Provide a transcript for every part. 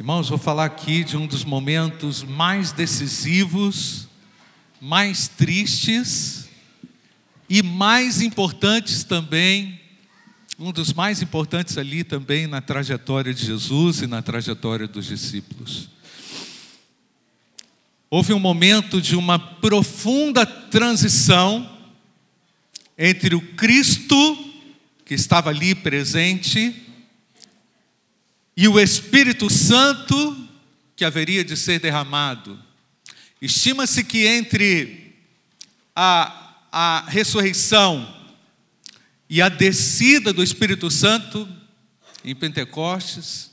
Irmãos, vou falar aqui de um dos momentos mais decisivos, mais tristes e mais importantes também, um dos mais importantes ali também na trajetória de Jesus e na trajetória dos discípulos. Houve um momento de uma profunda transição entre o Cristo que estava ali presente e o Espírito Santo que haveria de ser derramado. Estima-se que entre a, a ressurreição e a descida do Espírito Santo em Pentecostes,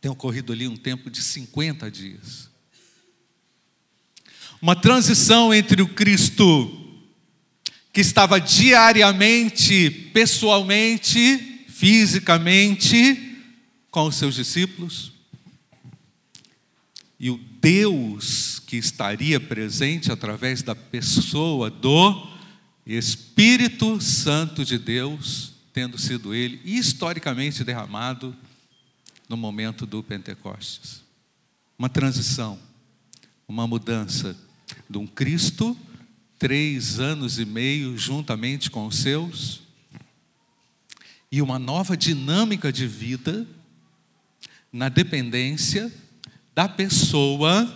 tem ocorrido ali um tempo de 50 dias. Uma transição entre o Cristo que estava diariamente, pessoalmente, fisicamente com os seus discípulos, e o Deus que estaria presente através da pessoa do Espírito Santo de Deus, tendo sido ele historicamente derramado no momento do Pentecostes. Uma transição, uma mudança de um Cristo, três anos e meio juntamente com os seus, e uma nova dinâmica de vida na dependência da pessoa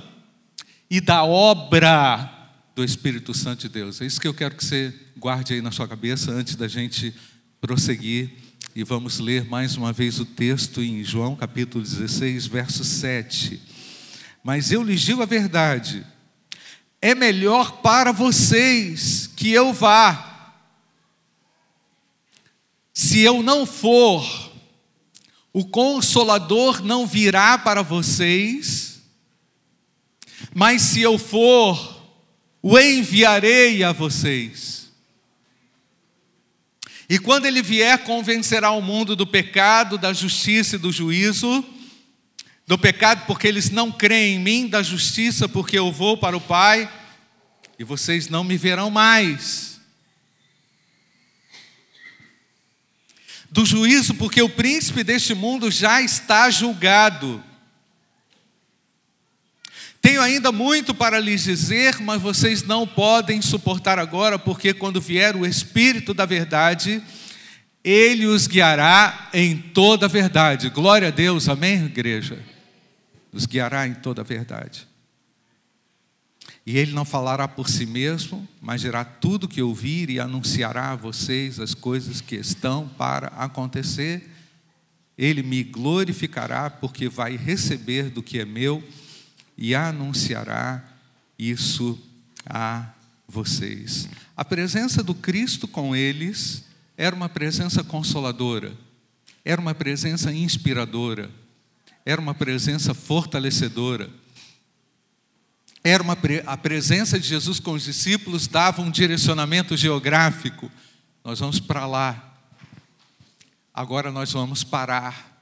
e da obra do Espírito Santo de Deus. É isso que eu quero que você guarde aí na sua cabeça antes da gente prosseguir e vamos ler mais uma vez o texto em João capítulo 16, verso 7. Mas eu lhes digo a verdade: é melhor para vocês que eu vá. Se eu não for, o consolador não virá para vocês, mas se eu for, o enviarei a vocês. E quando ele vier, convencerá o mundo do pecado, da justiça e do juízo. Do pecado, porque eles não creem em mim, da justiça, porque eu vou para o Pai e vocês não me verão mais. Do juízo, porque o príncipe deste mundo já está julgado. Tenho ainda muito para lhes dizer, mas vocês não podem suportar agora, porque quando vier o Espírito da Verdade, ele os guiará em toda a verdade. Glória a Deus, amém, igreja? Os guiará em toda a verdade. E ele não falará por si mesmo, mas dirá tudo que ouvir e anunciará a vocês as coisas que estão para acontecer. Ele me glorificará, porque vai receber do que é meu e anunciará isso a vocês. A presença do Cristo com eles era uma presença consoladora, era uma presença inspiradora, era uma presença fortalecedora. Era uma, a presença de Jesus com os discípulos dava um direcionamento geográfico. Nós vamos para lá. Agora nós vamos parar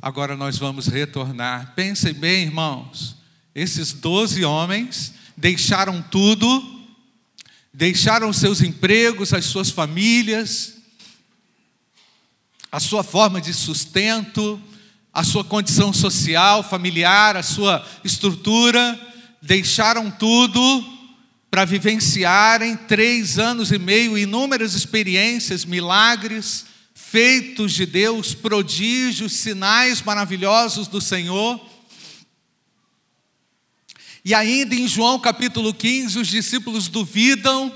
agora nós vamos retornar. Pensem bem, irmãos, esses doze homens deixaram tudo, deixaram seus empregos, as suas famílias, a sua forma de sustento, a sua condição social, familiar, a sua estrutura, deixaram tudo para vivenciarem três anos e meio inúmeras experiências, milagres, feitos de Deus, prodígios, sinais maravilhosos do Senhor. E ainda em João capítulo 15, os discípulos duvidam.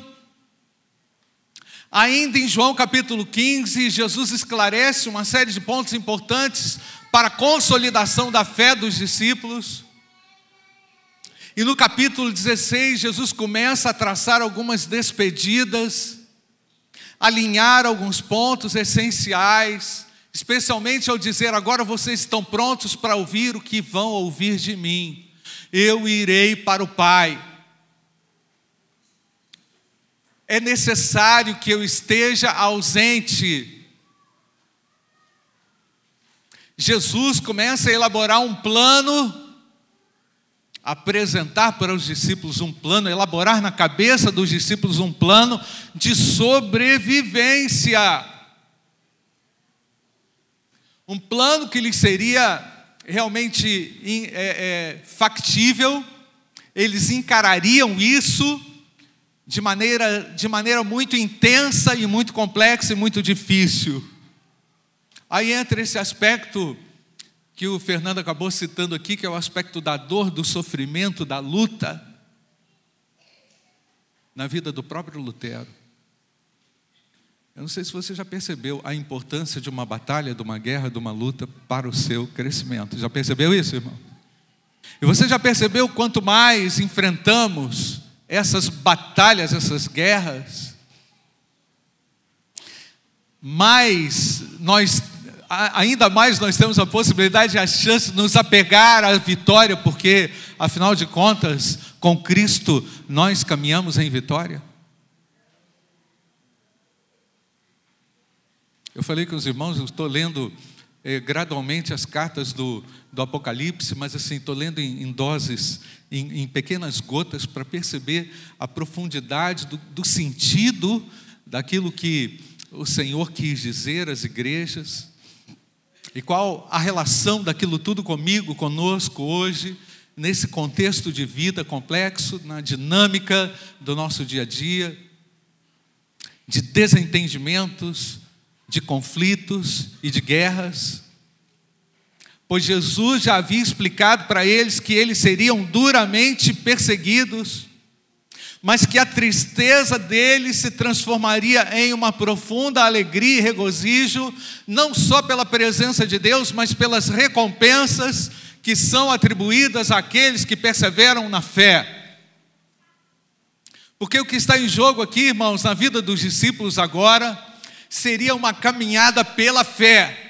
Ainda em João capítulo 15, Jesus esclarece uma série de pontos importantes para a consolidação da fé dos discípulos. E no capítulo 16, Jesus começa a traçar algumas despedidas alinhar alguns pontos essenciais, especialmente ao dizer: agora vocês estão prontos para ouvir o que vão ouvir de mim. Eu irei para o Pai. É necessário que eu esteja ausente. Jesus começa a elaborar um plano apresentar para os discípulos um plano, elaborar na cabeça dos discípulos um plano de sobrevivência. um plano que lhes seria realmente é, é, factível, eles encarariam isso de maneira, de maneira muito intensa e muito complexa e muito difícil. Aí entra esse aspecto que o Fernando acabou citando aqui, que é o aspecto da dor, do sofrimento, da luta, na vida do próprio Lutero. Eu não sei se você já percebeu a importância de uma batalha, de uma guerra, de uma luta para o seu crescimento. Já percebeu isso, irmão? E você já percebeu quanto mais enfrentamos essas batalhas, essas guerras, mais nós, ainda mais nós temos a possibilidade, a chance de nos apegar à vitória, porque, afinal de contas, com Cristo nós caminhamos em vitória. Eu falei com os irmãos, eu estou lendo eh, gradualmente as cartas do, do Apocalipse, mas assim, estou lendo em, em doses, em, em, pequenas gotas, para perceber a profundidade do, do sentido daquilo que o Senhor quis dizer às igrejas, e qual a relação daquilo tudo comigo, conosco hoje, nesse contexto de vida complexo, na dinâmica do nosso dia a dia, de desentendimentos, de conflitos e de guerras, pois Jesus já havia explicado para eles que eles seriam duramente perseguidos, mas que a tristeza deles se transformaria em uma profunda alegria e regozijo, não só pela presença de Deus, mas pelas recompensas que são atribuídas àqueles que perseveram na fé. Porque o que está em jogo aqui, irmãos, na vida dos discípulos agora, seria uma caminhada pela fé.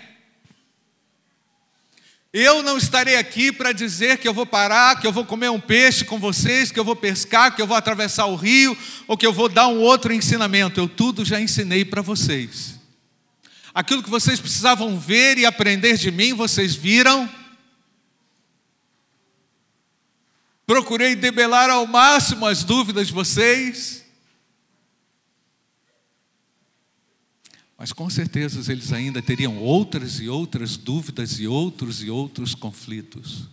Eu não estarei aqui para dizer que eu vou parar, que eu vou comer um peixe com vocês, que eu vou pescar, que eu vou atravessar o rio, ou que eu vou dar um outro ensinamento. Eu tudo já ensinei para vocês. Aquilo que vocês precisavam ver e aprender de mim, vocês viram. Procurei debelar ao máximo as dúvidas de vocês. Mas com certeza eles ainda teriam outras e outras dúvidas e outros e outros conflitos.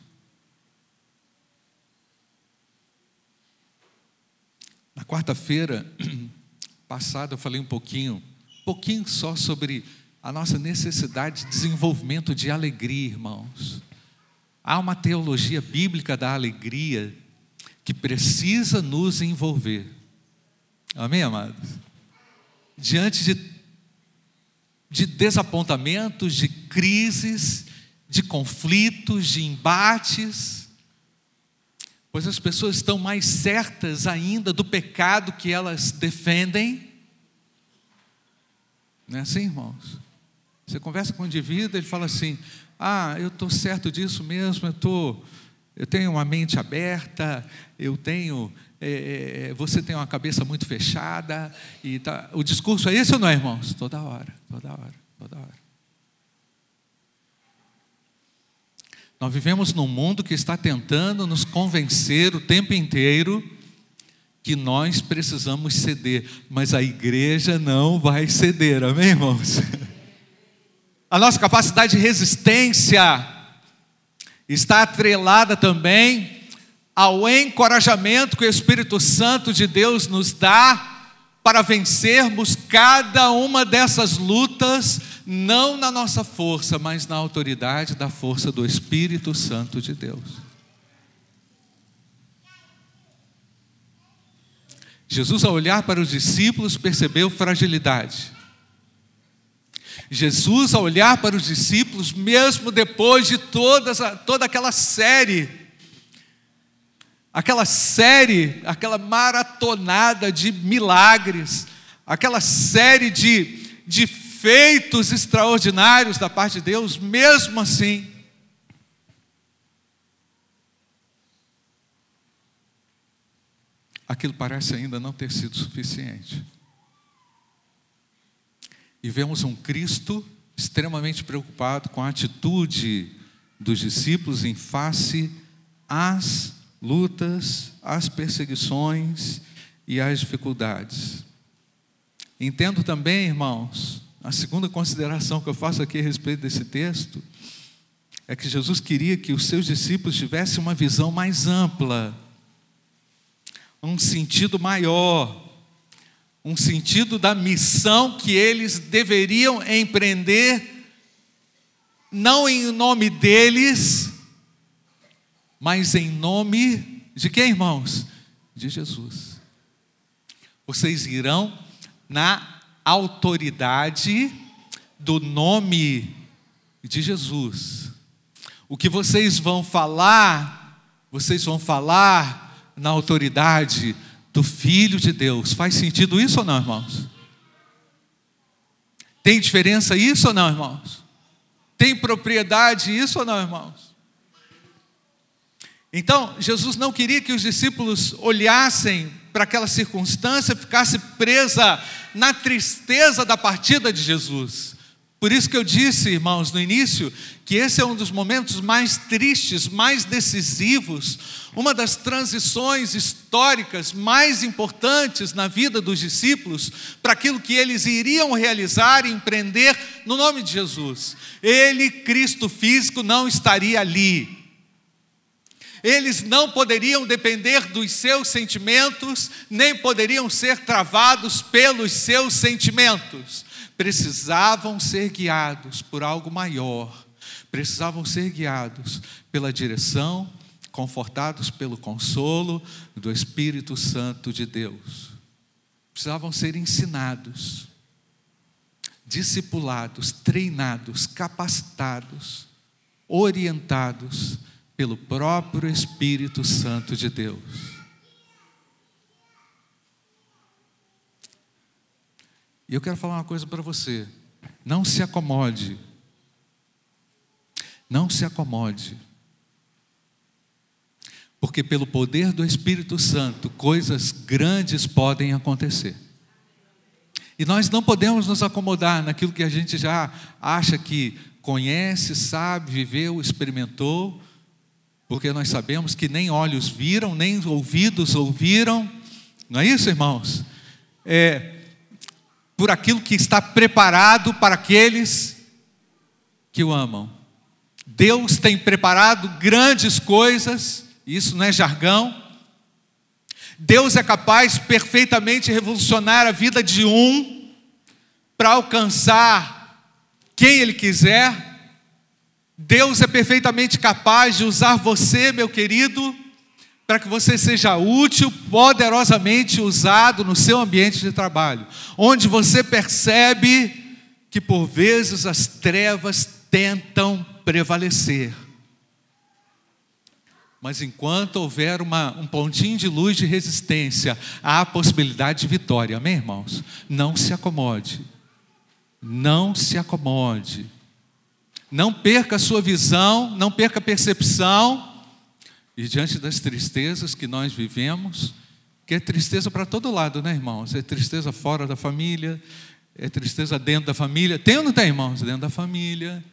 Na quarta-feira passada eu falei um pouquinho, pouquinho só sobre a nossa necessidade de desenvolvimento de alegria, irmãos. Há uma teologia bíblica da alegria que precisa nos envolver. Amém, amados? Diante de de desapontamentos, de crises, de conflitos, de embates, pois as pessoas estão mais certas ainda do pecado que elas defendem. Não é assim, irmãos? Você conversa com um indivíduo, ele fala assim: Ah, eu estou certo disso mesmo, eu, tô, eu tenho uma mente aberta, eu tenho é, é, você tem uma cabeça muito fechada e tá, o discurso é esse ou não é, irmãos? Toda hora, toda hora, toda hora. Nós vivemos num mundo que está tentando nos convencer o tempo inteiro que nós precisamos ceder, mas a igreja não vai ceder, amém, irmãos? A nossa capacidade de resistência está atrelada também ao encorajamento que o Espírito Santo de Deus nos dá para vencermos cada uma dessas lutas, não na nossa força, mas na autoridade da força do Espírito Santo de Deus. Jesus, ao olhar para os discípulos, percebeu fragilidade. Jesus, ao olhar para os discípulos, mesmo depois de toda aquela série aquela série, aquela maratonada de milagres, aquela série de, de feitos extraordinários da parte de Deus, mesmo assim, aquilo parece ainda não ter sido suficiente. E vemos um Cristo extremamente preocupado com a atitude dos discípulos em face às lutas, as perseguições e as dificuldades. Entendo também, irmãos, a segunda consideração que eu faço aqui a respeito desse texto é que Jesus queria que os seus discípulos tivessem uma visão mais ampla, um sentido maior, um sentido da missão que eles deveriam empreender, não em nome deles, mas em nome de quem, irmãos? De Jesus. Vocês irão na autoridade do nome de Jesus. O que vocês vão falar, vocês vão falar na autoridade do Filho de Deus. Faz sentido isso ou não, irmãos? Tem diferença isso ou não, irmãos? Tem propriedade isso ou não, irmãos? Então, Jesus não queria que os discípulos olhassem para aquela circunstância, ficasse presa na tristeza da partida de Jesus. Por isso que eu disse, irmãos, no início, que esse é um dos momentos mais tristes, mais decisivos, uma das transições históricas mais importantes na vida dos discípulos, para aquilo que eles iriam realizar e empreender no nome de Jesus. Ele, Cristo físico, não estaria ali. Eles não poderiam depender dos seus sentimentos, nem poderiam ser travados pelos seus sentimentos precisavam ser guiados por algo maior, precisavam ser guiados pela direção, confortados pelo consolo do Espírito Santo de Deus. Precisavam ser ensinados, discipulados, treinados, capacitados, orientados pelo próprio Espírito Santo de Deus. E eu quero falar uma coisa para você. Não se acomode. Não se acomode. Porque pelo poder do Espírito Santo, coisas grandes podem acontecer. E nós não podemos nos acomodar naquilo que a gente já acha que conhece, sabe, viveu, experimentou, porque nós sabemos que nem olhos viram, nem ouvidos ouviram. Não é isso, irmãos? É, por aquilo que está preparado para aqueles que o amam. Deus tem preparado grandes coisas, isso não é jargão. Deus é capaz perfeitamente revolucionar a vida de um para alcançar quem Ele quiser. Deus é perfeitamente capaz de usar você, meu querido, para que você seja útil, poderosamente usado no seu ambiente de trabalho, onde você percebe que por vezes as trevas tentam prevalecer. Mas enquanto houver uma, um pontinho de luz de resistência, há a possibilidade de vitória, amém, irmãos? Não se acomode, não se acomode, não perca a sua visão, não perca a percepção e diante das tristezas que nós vivemos, que é tristeza para todo lado, né, irmãos? É tristeza fora da família, é tristeza dentro da família. Tem ou não tem, irmãos? Dentro da família.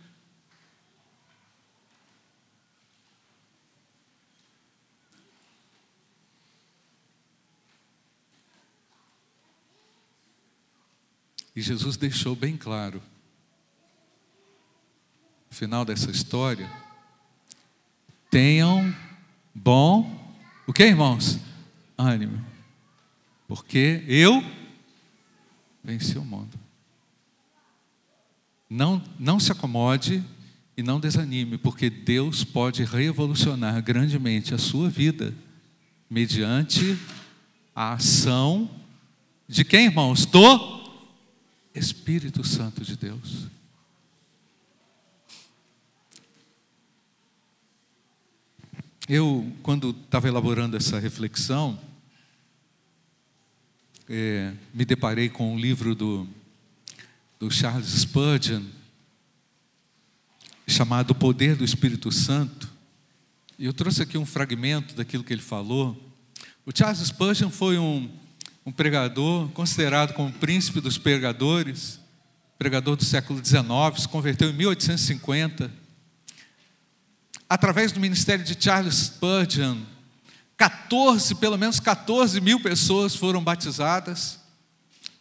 E Jesus deixou bem claro, final dessa história, tenham bom, o que, irmãos? Ânimo. Porque eu venci o mundo. Não, não se acomode e não desanime, porque Deus pode revolucionar grandemente a sua vida mediante a ação de quem, irmãos? Do Espírito Santo de Deus. Eu, quando estava elaborando essa reflexão, é, me deparei com um livro do, do Charles Spurgeon, chamado O Poder do Espírito Santo. E eu trouxe aqui um fragmento daquilo que ele falou. O Charles Spurgeon foi um, um pregador considerado como príncipe dos pregadores, pregador do século XIX, se converteu em 1850 através do ministério de Charles Spurgeon, 14, pelo menos 14 mil pessoas foram batizadas.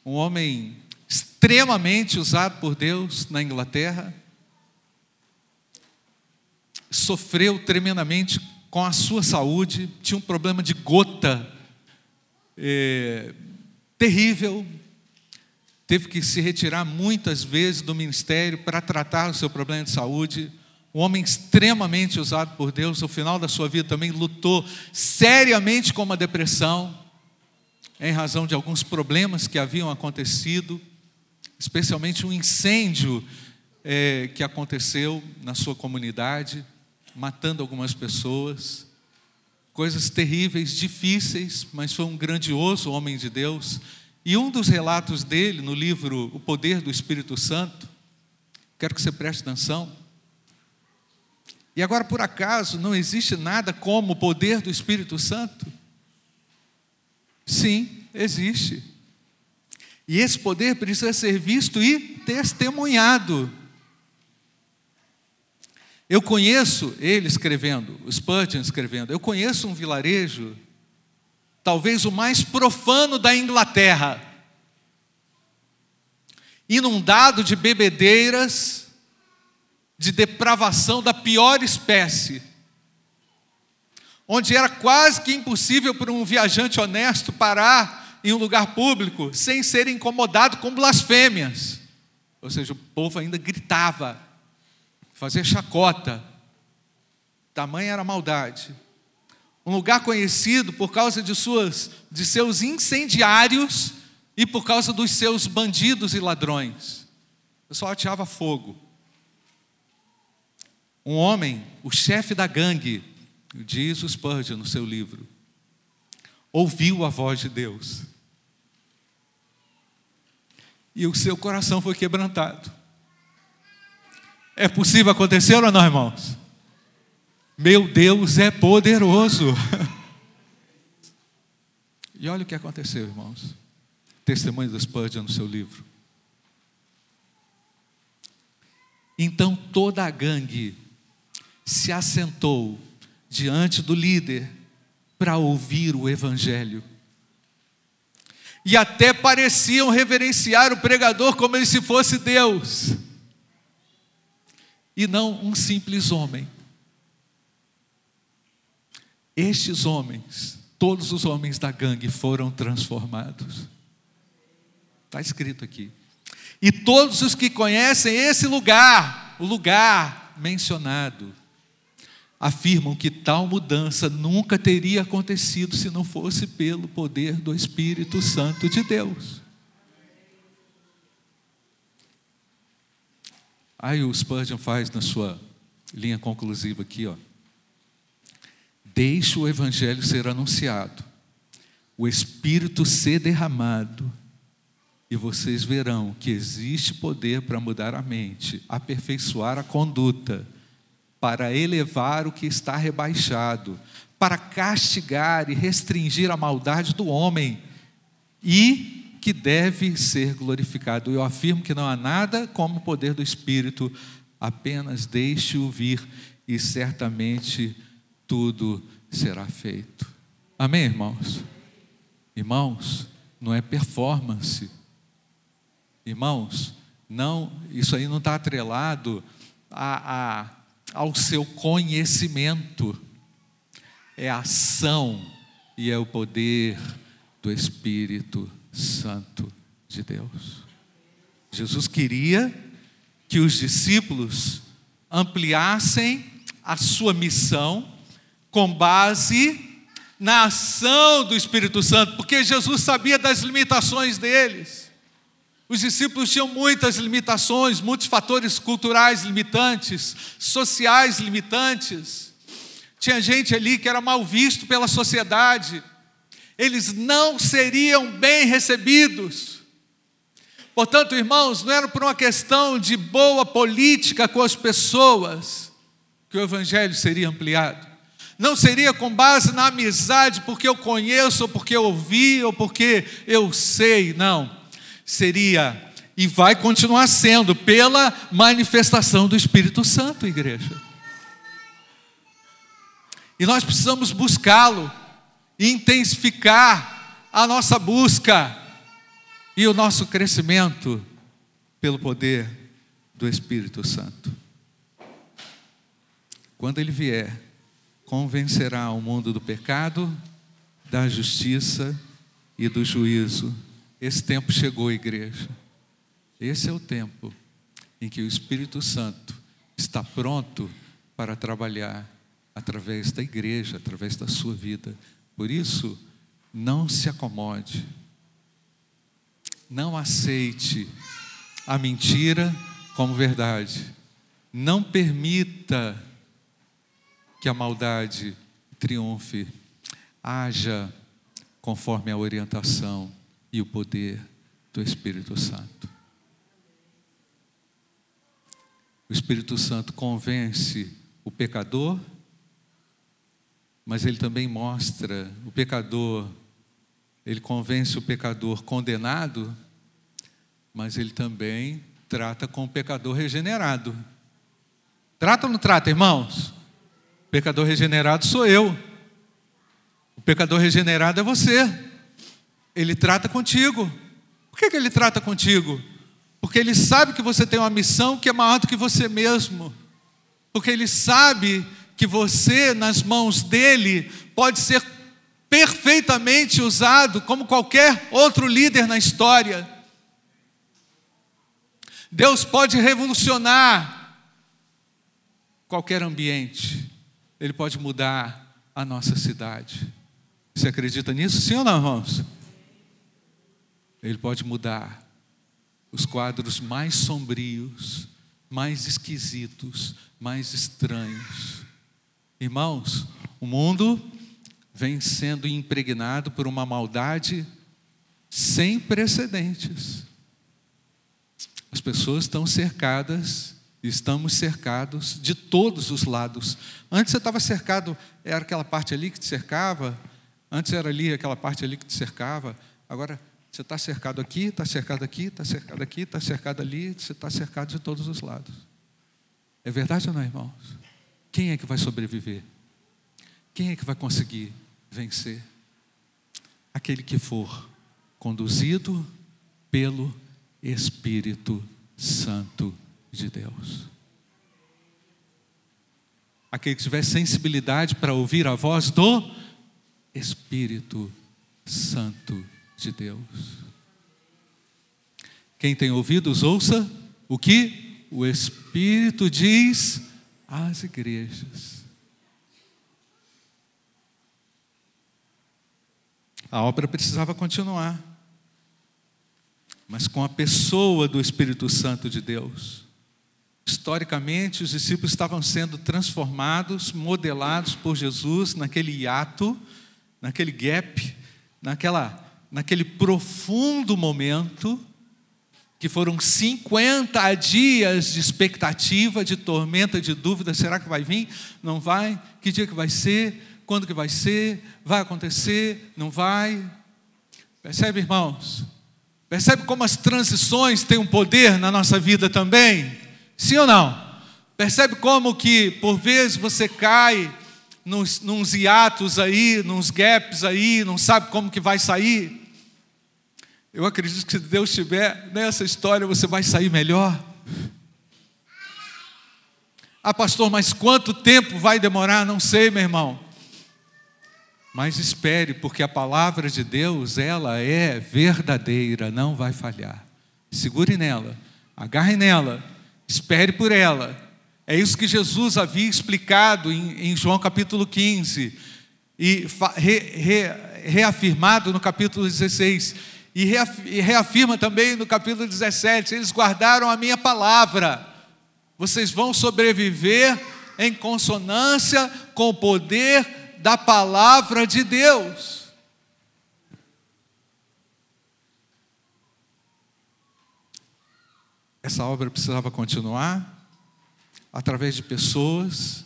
Um homem extremamente usado por Deus na Inglaterra, sofreu tremendamente com a sua saúde, tinha um problema de gota é, terrível, teve que se retirar muitas vezes do ministério para tratar o seu problema de saúde. Um homem extremamente usado por Deus, no final da sua vida também lutou seriamente com uma depressão, em razão de alguns problemas que haviam acontecido, especialmente um incêndio é, que aconteceu na sua comunidade, matando algumas pessoas. Coisas terríveis, difíceis, mas foi um grandioso homem de Deus. E um dos relatos dele no livro O Poder do Espírito Santo, quero que você preste atenção. E agora, por acaso, não existe nada como o poder do Espírito Santo? Sim, existe. E esse poder precisa ser visto e testemunhado. Eu conheço, ele escrevendo, Spurgeon escrevendo, eu conheço um vilarejo, talvez o mais profano da Inglaterra, inundado de bebedeiras, de depravação da pior espécie onde era quase que impossível para um viajante honesto parar em um lugar público sem ser incomodado com blasfêmias. Ou seja, o povo ainda gritava, fazia chacota. Tamanha era a maldade. Um lugar conhecido por causa de, suas, de seus incendiários e por causa dos seus bandidos e ladrões. O pessoal ateava fogo. Um homem, o chefe da gangue, diz o Spurgeon no seu livro, ouviu a voz de Deus. E o seu coração foi quebrantado. É possível acontecer ou não, irmãos? Meu Deus é poderoso. E olha o que aconteceu, irmãos. Testemunho do Spurgeon no seu livro. Então toda a gangue se assentou diante do líder para ouvir o Evangelho. E até pareciam reverenciar o pregador como ele se fosse Deus, e não um simples homem. Estes homens, todos os homens da gangue foram transformados. Está escrito aqui. E todos os que conhecem esse lugar, o lugar mencionado, afirmam que tal mudança nunca teria acontecido se não fosse pelo poder do Espírito Santo de Deus. Aí o Spurgeon faz na sua linha conclusiva aqui, ó. Deixe o evangelho ser anunciado, o Espírito ser derramado, e vocês verão que existe poder para mudar a mente, aperfeiçoar a conduta, para elevar o que está rebaixado, para castigar e restringir a maldade do homem e que deve ser glorificado. Eu afirmo que não há nada como o poder do Espírito, apenas deixe-o vir e certamente tudo será feito. Amém, irmãos? Irmãos, não é performance. Irmãos, não, isso aí não está atrelado a, a ao seu conhecimento, é a ação e é o poder do Espírito Santo de Deus. Jesus queria que os discípulos ampliassem a sua missão com base na ação do Espírito Santo, porque Jesus sabia das limitações deles. Os discípulos tinham muitas limitações, muitos fatores culturais limitantes, sociais limitantes. Tinha gente ali que era mal visto pela sociedade. Eles não seriam bem recebidos. Portanto, irmãos, não era por uma questão de boa política com as pessoas que o evangelho seria ampliado. Não seria com base na amizade, porque eu conheço, ou porque eu ouvi, ou porque eu sei, não seria e vai continuar sendo pela manifestação do Espírito Santo, igreja. E nós precisamos buscá-lo, intensificar a nossa busca e o nosso crescimento pelo poder do Espírito Santo. Quando ele vier, convencerá o mundo do pecado, da justiça e do juízo. Esse tempo chegou, igreja. Esse é o tempo em que o Espírito Santo está pronto para trabalhar através da igreja, através da sua vida. Por isso, não se acomode. Não aceite a mentira como verdade. Não permita que a maldade triunfe. Haja conforme a orientação e o poder do Espírito Santo. O Espírito Santo convence o pecador, mas ele também mostra o pecador, ele convence o pecador condenado, mas ele também trata com o pecador regenerado. Trata ou não trata, irmãos? O pecador regenerado sou eu. O pecador regenerado é você. Ele trata contigo. Por que, que ele trata contigo? Porque ele sabe que você tem uma missão que é maior do que você mesmo. Porque ele sabe que você, nas mãos dele, pode ser perfeitamente usado como qualquer outro líder na história. Deus pode revolucionar qualquer ambiente, Ele pode mudar a nossa cidade. Você acredita nisso, sim ou não, irmãos? Ele pode mudar os quadros mais sombrios, mais esquisitos, mais estranhos. Irmãos, o mundo vem sendo impregnado por uma maldade sem precedentes. As pessoas estão cercadas, estamos cercados de todos os lados. Antes você estava cercado, era aquela parte ali que te cercava, antes era ali aquela parte ali que te cercava, agora você está cercado aqui, está cercado aqui, está cercado aqui, está cercado ali, você está cercado de todos os lados. É verdade ou não, irmãos? Quem é que vai sobreviver? Quem é que vai conseguir vencer? Aquele que for conduzido pelo Espírito Santo de Deus. Aquele que tiver sensibilidade para ouvir a voz do Espírito Santo de Deus. Quem tem ouvidos, ouça o que o Espírito diz às igrejas. A obra precisava continuar mas com a pessoa do Espírito Santo de Deus. Historicamente, os discípulos estavam sendo transformados, modelados por Jesus naquele hiato, naquele gap, naquela, naquele profundo momento, que foram 50 dias de expectativa, de tormenta, de dúvida: será que vai vir? Não vai? Que dia que vai ser? Quando que vai ser? Vai acontecer? Não vai? Percebe, irmãos? Percebe como as transições têm um poder na nossa vida também? Sim ou não? Percebe como que por vezes você cai nos, nos hiatos aí, nos gaps aí, não sabe como que vai sair? Eu acredito que se Deus estiver nessa história, você vai sair melhor. Ah, pastor, mas quanto tempo vai demorar? Não sei, meu irmão. Mas espere, porque a palavra de Deus, ela é verdadeira, não vai falhar. Segure nela, agarre nela, espere por ela. É isso que Jesus havia explicado em, em João capítulo 15 e re, re, reafirmado no capítulo 16 e reafirma também no capítulo 17: eles guardaram a minha palavra, vocês vão sobreviver em consonância com o poder da palavra de Deus. Essa obra precisava continuar através de pessoas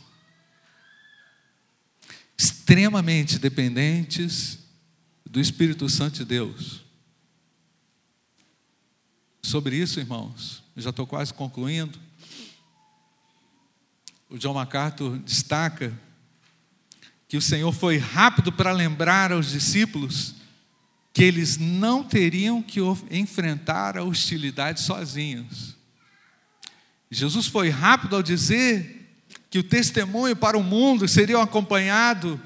extremamente dependentes do Espírito Santo de Deus. Sobre isso, irmãos, já estou quase concluindo. O John MacArthur destaca que o Senhor foi rápido para lembrar aos discípulos que eles não teriam que enfrentar a hostilidade sozinhos. Jesus foi rápido ao dizer que o testemunho para o mundo seria acompanhado,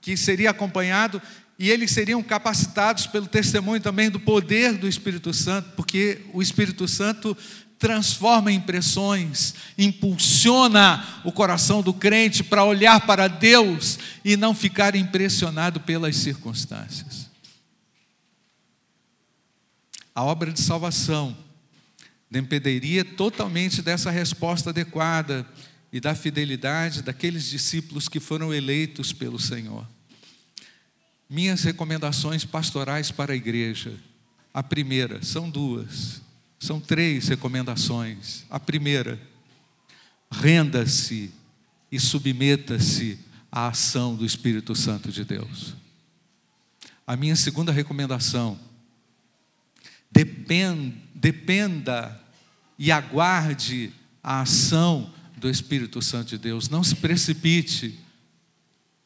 que seria acompanhado e eles seriam capacitados pelo testemunho também do poder do Espírito Santo, porque o Espírito Santo transforma impressões, impulsiona o coração do crente para olhar para Deus e não ficar impressionado pelas circunstâncias. A obra de salvação dependeria totalmente dessa resposta adequada e da fidelidade daqueles discípulos que foram eleitos pelo Senhor. Minhas recomendações pastorais para a igreja. A primeira, são duas. São três recomendações. A primeira, renda-se e submeta-se à ação do Espírito Santo de Deus. A minha segunda recomendação, dependa, e aguarde a ação do Espírito Santo de Deus. Não se precipite.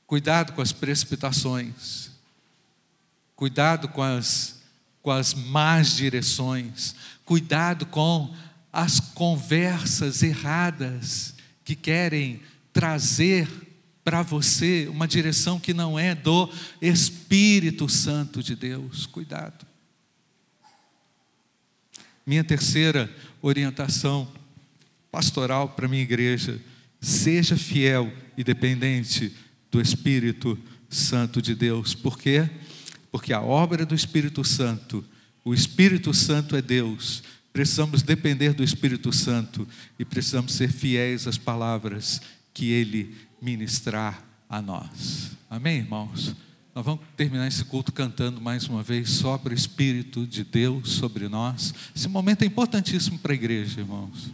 Cuidado com as precipitações. Cuidado com as, com as más direções. Cuidado com as conversas erradas que querem trazer para você uma direção que não é do Espírito Santo de Deus. Cuidado. Minha terceira orientação pastoral para minha igreja: seja fiel e dependente do Espírito Santo de Deus. Por quê? A obra do Espírito Santo o Espírito Santo é Deus. Precisamos depender do Espírito Santo e precisamos ser fiéis às palavras que Ele ministrar a nós. Amém, irmãos? Nós vamos terminar esse culto cantando mais uma vez sobre o Espírito de Deus sobre nós. Esse momento é importantíssimo para a igreja, irmãos.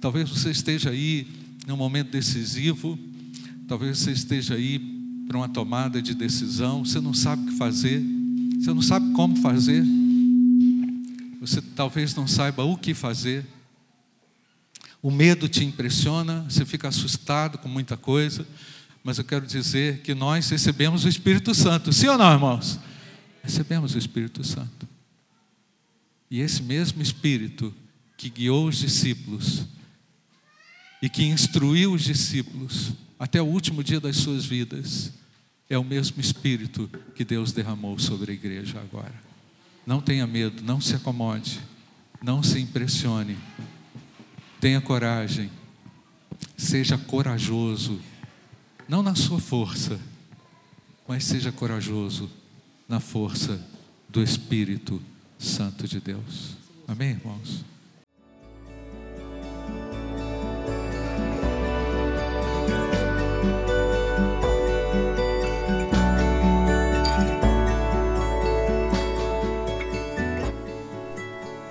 Talvez você esteja aí num momento decisivo, talvez você esteja aí para uma tomada de decisão, você não sabe o que fazer, você não sabe como fazer. Você talvez não saiba o que fazer. O medo te impressiona, você fica assustado com muita coisa, mas eu quero dizer que nós recebemos o Espírito Santo, sim ou não, irmãos? Recebemos o Espírito Santo. E esse mesmo Espírito que guiou os discípulos e que instruiu os discípulos até o último dia das suas vidas, é o mesmo Espírito que Deus derramou sobre a igreja agora. Não tenha medo, não se acomode, não se impressione. Tenha coragem, seja corajoso, não na sua força, mas seja corajoso na força do Espírito Santo de Deus. Amém, irmãos?